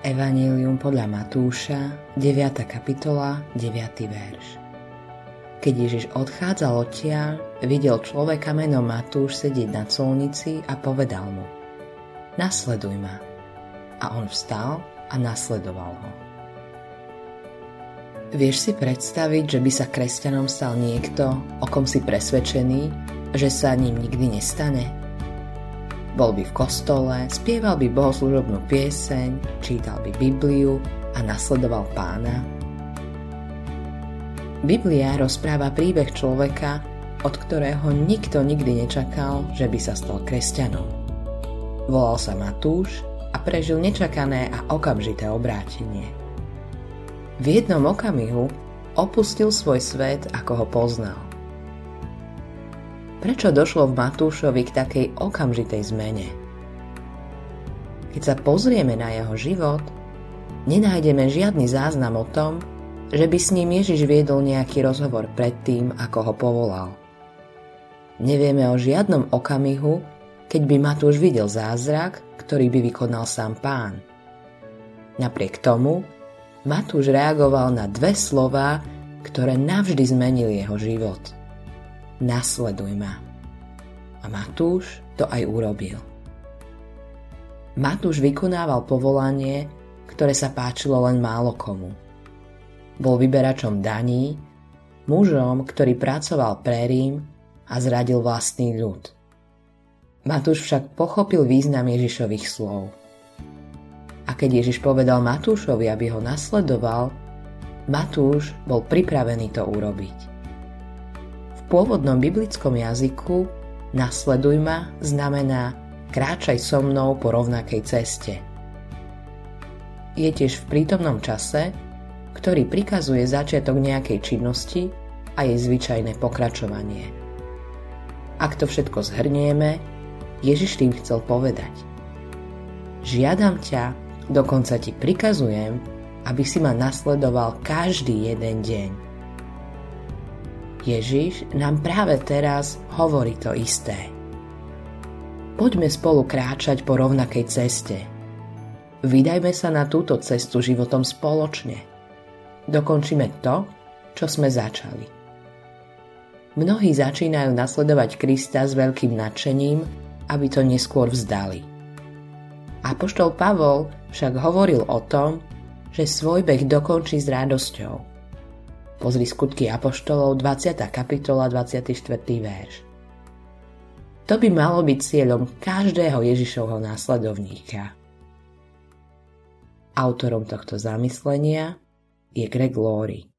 Evanílium podľa Matúša, 9. kapitola, 9. verš. Keď Ježiš odchádzal odtiaľ, videl človeka menom Matúš sedieť na colnici a povedal mu Nasleduj ma. A on vstal a nasledoval ho. Vieš si predstaviť, že by sa kresťanom stal niekto, o kom si presvedčený, že sa ním nikdy nestane? Bol by v kostole, spieval by bohoslužobnú pieseň, čítal by Bibliu a nasledoval pána. Biblia rozpráva príbeh človeka, od ktorého nikto nikdy nečakal, že by sa stal kresťanom. Volal sa Matúš a prežil nečakané a okamžité obrátenie. V jednom okamihu opustil svoj svet, ako ho poznal prečo došlo v Matúšovi k takej okamžitej zmene. Keď sa pozrieme na jeho život, nenájdeme žiadny záznam o tom, že by s ním Ježiš viedol nejaký rozhovor predtým, ako ho povolal. Nevieme o žiadnom okamihu, keď by Matúš videl zázrak, ktorý by vykonal sám pán. Napriek tomu, Matúš reagoval na dve slova, ktoré navždy zmenili jeho život – nasleduj ma. A Matúš to aj urobil. Matúš vykonával povolanie, ktoré sa páčilo len málo komu. Bol vyberačom daní, mužom, ktorý pracoval pre Rím a zradil vlastný ľud. Matúš však pochopil význam Ježišových slov. A keď Ježiš povedal Matúšovi, aby ho nasledoval, Matúš bol pripravený to urobiť pôvodnom biblickom jazyku nasleduj ma znamená kráčaj so mnou po rovnakej ceste. Je tiež v prítomnom čase, ktorý prikazuje začiatok nejakej činnosti a jej zvyčajné pokračovanie. Ak to všetko zhrnieme, Ježiš tým chcel povedať. Žiadam ťa, dokonca ti prikazujem, aby si ma nasledoval každý jeden deň Ježiš nám práve teraz hovorí to isté. Poďme spolu kráčať po rovnakej ceste. Vydajme sa na túto cestu životom spoločne. Dokončíme to, čo sme začali. Mnohí začínajú nasledovať Krista s veľkým nadšením, aby to neskôr vzdali. Apoštol Pavol však hovoril o tom, že svoj beh dokončí s radosťou – Pozri skutky Apoštolov 20. kapitola 24. verš. To by malo byť cieľom každého Ježišovho následovníka. Autorom tohto zamyslenia je Greg Laurie.